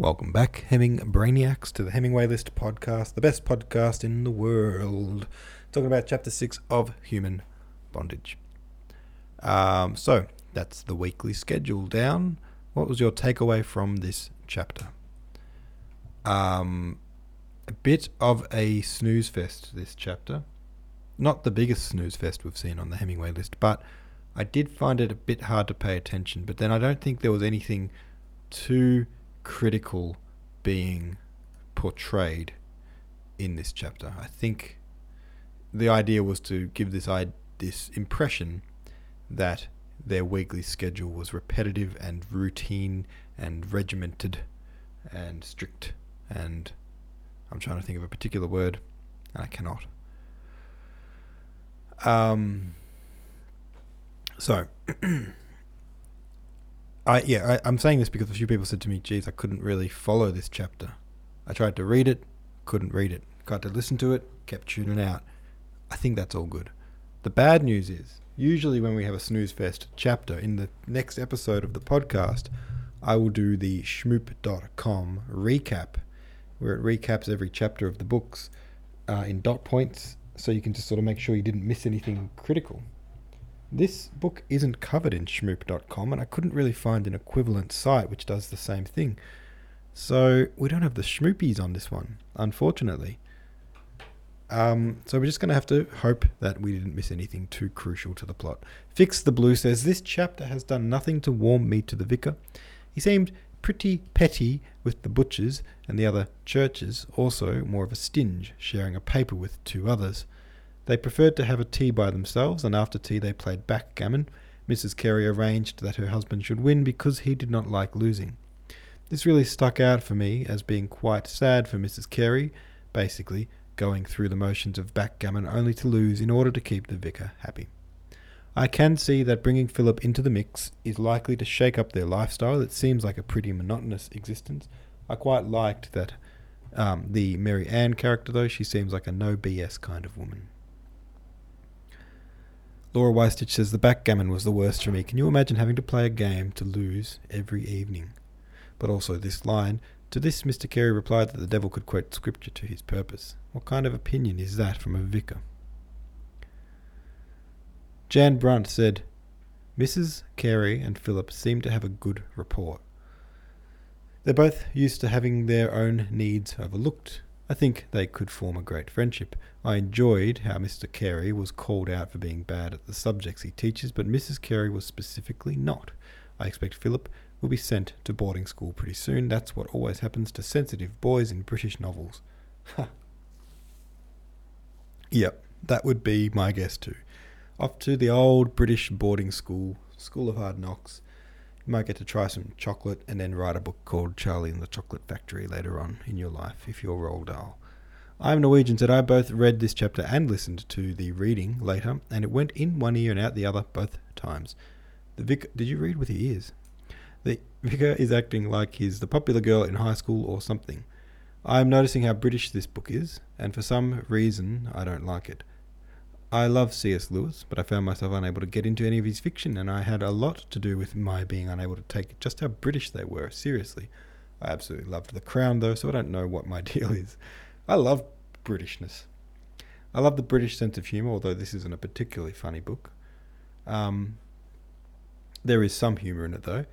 Welcome back, Hemming Brainiacs, to the Hemingway List podcast, the best podcast in the world. Talking about chapter 6 of Human Bondage. Um, so, that's the weekly schedule down. What was your takeaway from this chapter? Um, a bit of a snooze fest this chapter. Not the biggest snooze fest we've seen on the Hemingway list, but I did find it a bit hard to pay attention. But then I don't think there was anything too critical being portrayed in this chapter. I think the idea was to give this I- this impression that their weekly schedule was repetitive and routine and regimented and strict and I'm trying to think of a particular word and I cannot. Um so I yeah, I, am saying this because a few people said to me, "Geez, I couldn't really follow this chapter. I tried to read it, couldn't read it. Got to listen to it, kept tuning out. I think that's all good. The bad news is, usually when we have a snooze fest chapter in the next episode of the podcast, I will do the shmoop.com recap, where it recaps every chapter of the books uh, in dot points, so you can just sort of make sure you didn't miss anything critical. This book isn't covered in shmoop.com, and I couldn't really find an equivalent site which does the same thing. So we don't have the schmoopies on this one, unfortunately. Um, so we're just going to have to hope that we didn't miss anything too crucial to the plot. Fix the Blue says this chapter has done nothing to warm me to the vicar. He seemed pretty petty with the butchers and the other churches, also more of a stinge, sharing a paper with two others. They preferred to have a tea by themselves, and after tea they played backgammon. Mrs. Carey arranged that her husband should win because he did not like losing. This really stuck out for me as being quite sad for Mrs. Carey, basically going through the motions of backgammon only to lose in order to keep the vicar happy. I can see that bringing Philip into the mix is likely to shake up their lifestyle. It seems like a pretty monotonous existence. I quite liked that um, the Mary Ann character, though. She seems like a no BS kind of woman. Laura Weistich says the backgammon was the worst for me. Can you imagine having to play a game to lose every evening? But also this line. To this, Mr. Carey replied that the devil could quote scripture to his purpose. What kind of opinion is that from a vicar? Jan Brunt said, Mrs. Carey and Philip seem to have a good rapport. They're both used to having their own needs overlooked I think they could form a great friendship. I enjoyed how Mr. Carey was called out for being bad at the subjects he teaches, but Mrs. Carey was specifically not. I expect Philip will be sent to boarding school pretty soon. That's what always happens to sensitive boys in British novels. Ha Yep, that would be my guess too. Off to the old British boarding school, School of Hard Knocks. You might get to try some chocolate and then write a book called Charlie and the Chocolate Factory later on in your life if you're Roald Dahl. I'm Norwegian said I both read this chapter and listened to the reading later, and it went in one ear and out the other both times. The vicar, did you read with your ears? The vicar is acting like he's the popular girl in high school or something. I'm noticing how British this book is, and for some reason I don't like it. I love C.S. Lewis, but I found myself unable to get into any of his fiction, and I had a lot to do with my being unable to take just how British they were seriously. I absolutely loved The Crown, though, so I don't know what my deal is. I love Britishness. I love the British sense of humour, although this isn't a particularly funny book. Um, there is some humour in it, though.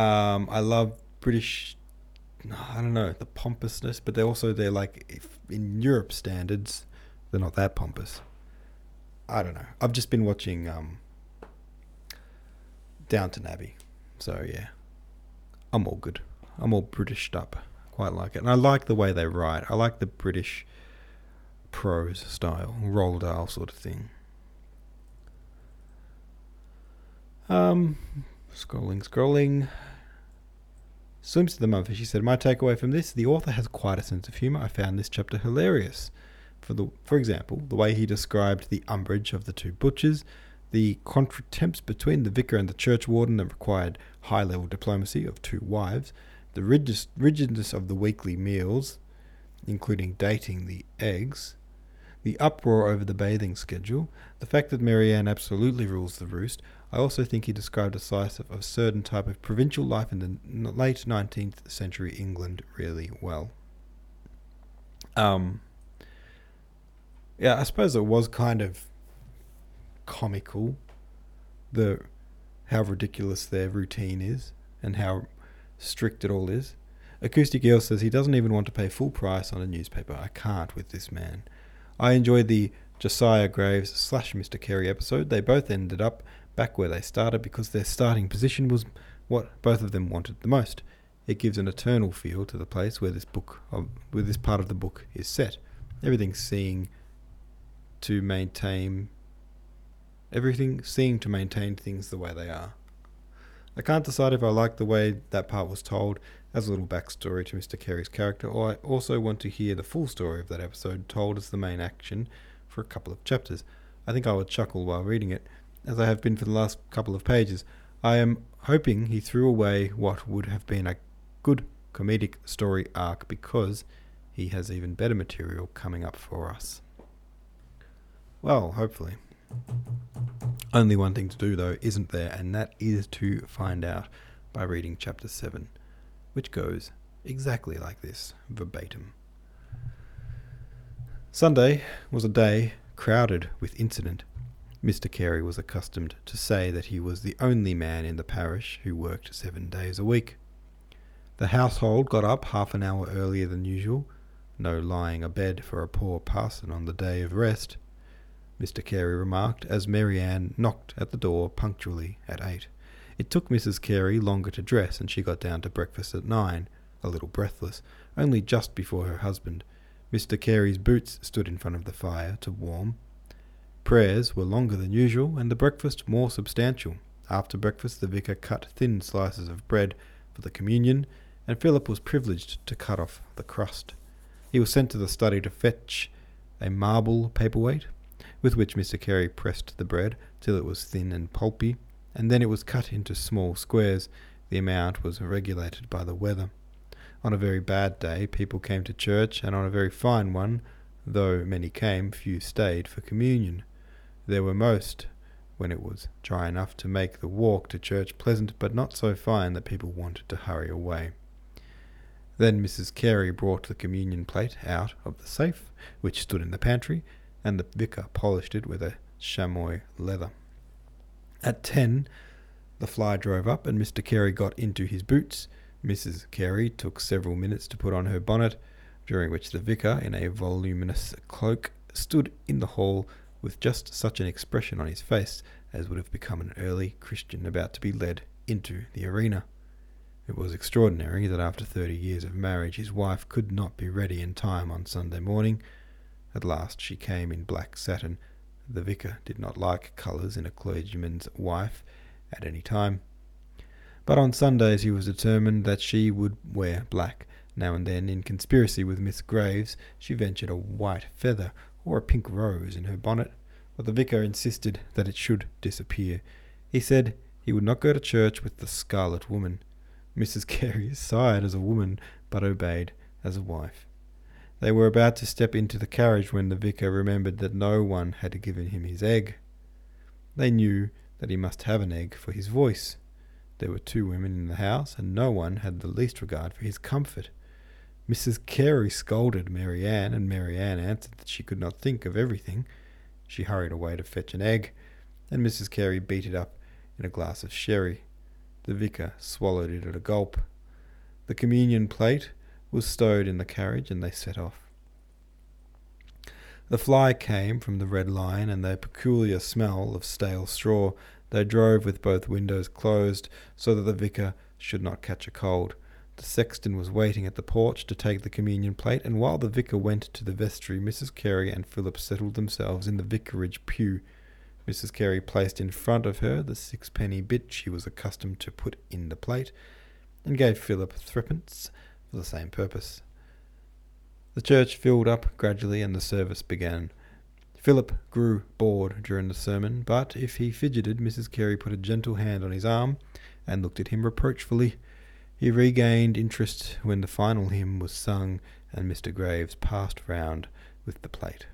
Um, I love British. I don't know the pompousness, but they're also they're like in Europe standards, they're not that pompous. I don't know. I've just been watching um, Downton Abbey, so yeah, I'm all good. I'm all Britished up. Quite like it, and I like the way they write. I like the British prose style, Roald Dahl sort of thing. Um, scrolling, scrolling. Swims to the mother. She said, "My takeaway from this: the author has quite a sense of humour. I found this chapter hilarious." For, the, for example, the way he described the umbrage of the two butchers, the contretemps between the vicar and the churchwarden that required high level diplomacy of two wives, the rigidness of the weekly meals, including dating the eggs, the uproar over the bathing schedule, the fact that Mary Ann absolutely rules the roost. I also think he described a slice of a certain type of provincial life in the late 19th century England really well. Um, yeah, I suppose it was kind of comical, the how ridiculous their routine is and how strict it all is. Acoustic Eel says he doesn't even want to pay full price on a newspaper. I can't with this man. I enjoyed the Josiah Graves slash Mr. Carey episode. They both ended up back where they started because their starting position was what both of them wanted the most. It gives an eternal feel to the place where this book, of, where this part of the book is set. Everything's seeing to maintain, everything seeing to maintain things the way they are. I can't decide if I like the way that part was told as a little backstory to Mr. Carey's character, or I also want to hear the full story of that episode told as the main action for a couple of chapters. I think I would chuckle while reading it, as I have been for the last couple of pages. I am hoping he threw away what would have been a good comedic story arc because he has even better material coming up for us. Well, hopefully. Only one thing to do, though, isn't there, and that is to find out by reading chapter 7, which goes exactly like this, verbatim. Sunday was a day crowded with incident. Mr. Carey was accustomed to say that he was the only man in the parish who worked seven days a week. The household got up half an hour earlier than usual, no lying abed for a poor parson on the day of rest. Mr. Carey remarked as Mary Ann knocked at the door punctually at eight. It took Mrs. Carey longer to dress, and she got down to breakfast at nine, a little breathless, only just before her husband. Mr. Carey's boots stood in front of the fire to warm. Prayers were longer than usual, and the breakfast more substantial. After breakfast, the vicar cut thin slices of bread for the communion, and Philip was privileged to cut off the crust. He was sent to the study to fetch a marble paperweight, with which Mr. Carey pressed the bread till it was thin and pulpy, and then it was cut into small squares. The amount was regulated by the weather. On a very bad day, people came to church, and on a very fine one, though many came, few stayed for communion. There were most when it was dry enough to make the walk to church pleasant, but not so fine that people wanted to hurry away. Then Mrs. Carey brought the communion plate out of the safe, which stood in the pantry, and the vicar polished it with a chamois leather. At ten, the fly drove up, and Mr. Carey got into his boots. Mrs. Carey took several minutes to put on her bonnet, during which the vicar, in a voluminous cloak, stood in the hall with just such an expression on his face as would have become an early Christian about to be led into the arena. It was extraordinary that after thirty years of marriage his wife could not be ready in time on Sunday morning, at last she came in black satin. The vicar did not like colours in a clergyman's wife at any time. But on Sundays he was determined that she would wear black. Now and then, in conspiracy with Miss Graves, she ventured a white feather or a pink rose in her bonnet, but the vicar insisted that it should disappear. He said he would not go to church with the scarlet woman. Mrs. Carey sighed as a woman, but obeyed as a wife. They were about to step into the carriage when the vicar remembered that no one had given him his egg. They knew that he must have an egg for his voice. There were two women in the house, and no one had the least regard for his comfort. Mrs. Carey scolded Mary Ann, and Mary Ann answered that she could not think of everything. She hurried away to fetch an egg, and Mrs. Carey beat it up in a glass of sherry. The vicar swallowed it at a gulp. The communion plate was stowed in the carriage, and they set off. The fly came from the Red Lion, and the peculiar smell of stale straw. They drove with both windows closed, so that the vicar should not catch a cold. The sexton was waiting at the porch to take the communion plate, and while the vicar went to the vestry, Mrs. Carey and Philip settled themselves in the vicarage pew. Mrs. Carey placed in front of her the sixpenny bit she was accustomed to put in the plate, and gave Philip threepence for the same purpose. The church filled up gradually and the service began. Philip grew bored during the sermon, but if he fidgeted, Mrs. Carey put a gentle hand on his arm and looked at him reproachfully. He regained interest when the final hymn was sung and Mr. Graves passed round with the plate.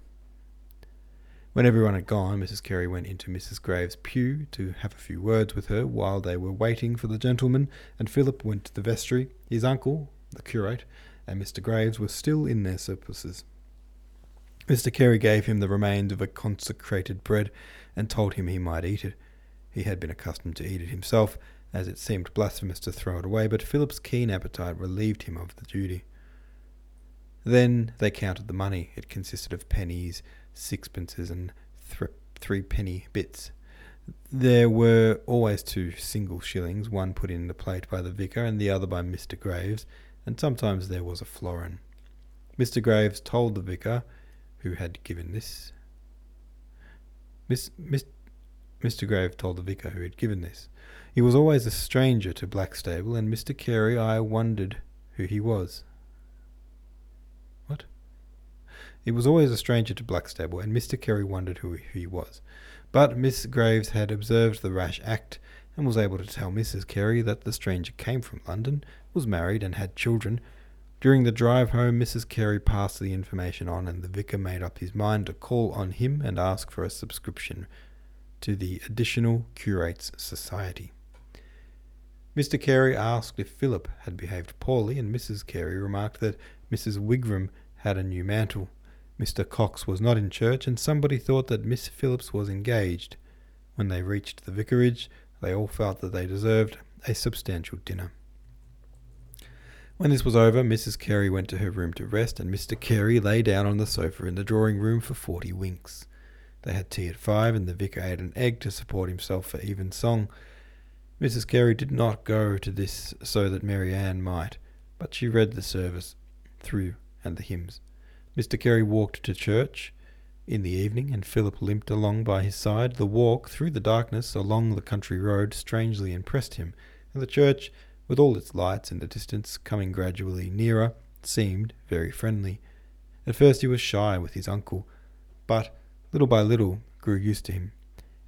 When everyone had gone, Mrs. Carey went into Mrs. Graves' pew to have a few words with her while they were waiting for the gentleman, and Philip went to the vestry. His uncle, the curate, and Mr. Graves were still in their surplices. Mr. Carey gave him the remains of a consecrated bread and told him he might eat it. He had been accustomed to eat it himself, as it seemed blasphemous to throw it away, but Philip's keen appetite relieved him of the duty. Then they counted the money. It consisted of pennies, sixpences, and th- three penny bits. There were always two single shillings, one put in the plate by the vicar and the other by Mr. Graves, and sometimes there was a florin. Mr. Graves told the vicar, who had given this. Miss, Mr. Graves told the vicar who had given this. He was always a stranger to Blackstable, and Mr. Carey, I wondered who he was. What? He was always a stranger to Blackstable, and Mr. Carey wondered who he was. But Miss Graves had observed the rash act, and was able to tell Mrs. Carey that the stranger came from London, was married, and had children. During the drive home, Mrs. Carey passed the information on, and the vicar made up his mind to call on him and ask for a subscription to the Additional Curates Society. Mr. Carey asked if Philip had behaved poorly, and Mrs. Carey remarked that Mrs. Wigram had a new mantle. Mr. Cox was not in church, and somebody thought that Miss Phillips was engaged. When they reached the vicarage, they all felt that they deserved a substantial dinner. When this was over, Mrs. Carey went to her room to rest, and Mr. Carey lay down on the sofa in the drawing room for forty winks. They had tea at five, and the vicar ate an egg to support himself for even song. Mrs. Carey did not go to this so that Mary Ann might, but she read the service through and the hymns. Mr. Carey walked to church in the evening, and Philip limped along by his side. The walk through the darkness along the country road strangely impressed him, and the church, with all its lights in the distance coming gradually nearer, seemed very friendly. At first he was shy with his uncle, but little by little grew used to him,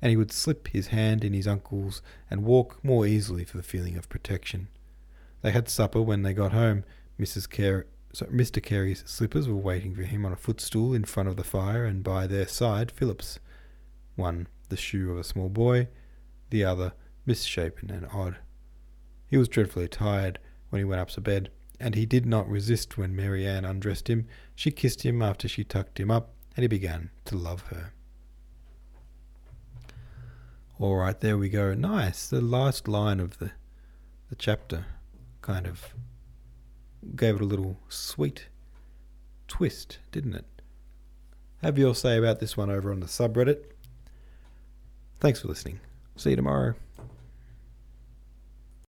and he would slip his hand in his uncle's and walk more easily for the feeling of protection. They had supper when they got home. Mrs. Carey so Mr. Carey's slippers were waiting for him on a footstool in front of the fire, and by their side Philip's. One the shoe of a small boy, the other misshapen and odd. He was dreadfully tired when he went up to bed, and he did not resist when Mary Ann undressed him. She kissed him after she tucked him up, and he began to love her. All right, there we go. Nice. The last line of the the chapter kind of gave it a little sweet twist, didn't it? Have your say about this one over on the subreddit. Thanks for listening. See you tomorrow.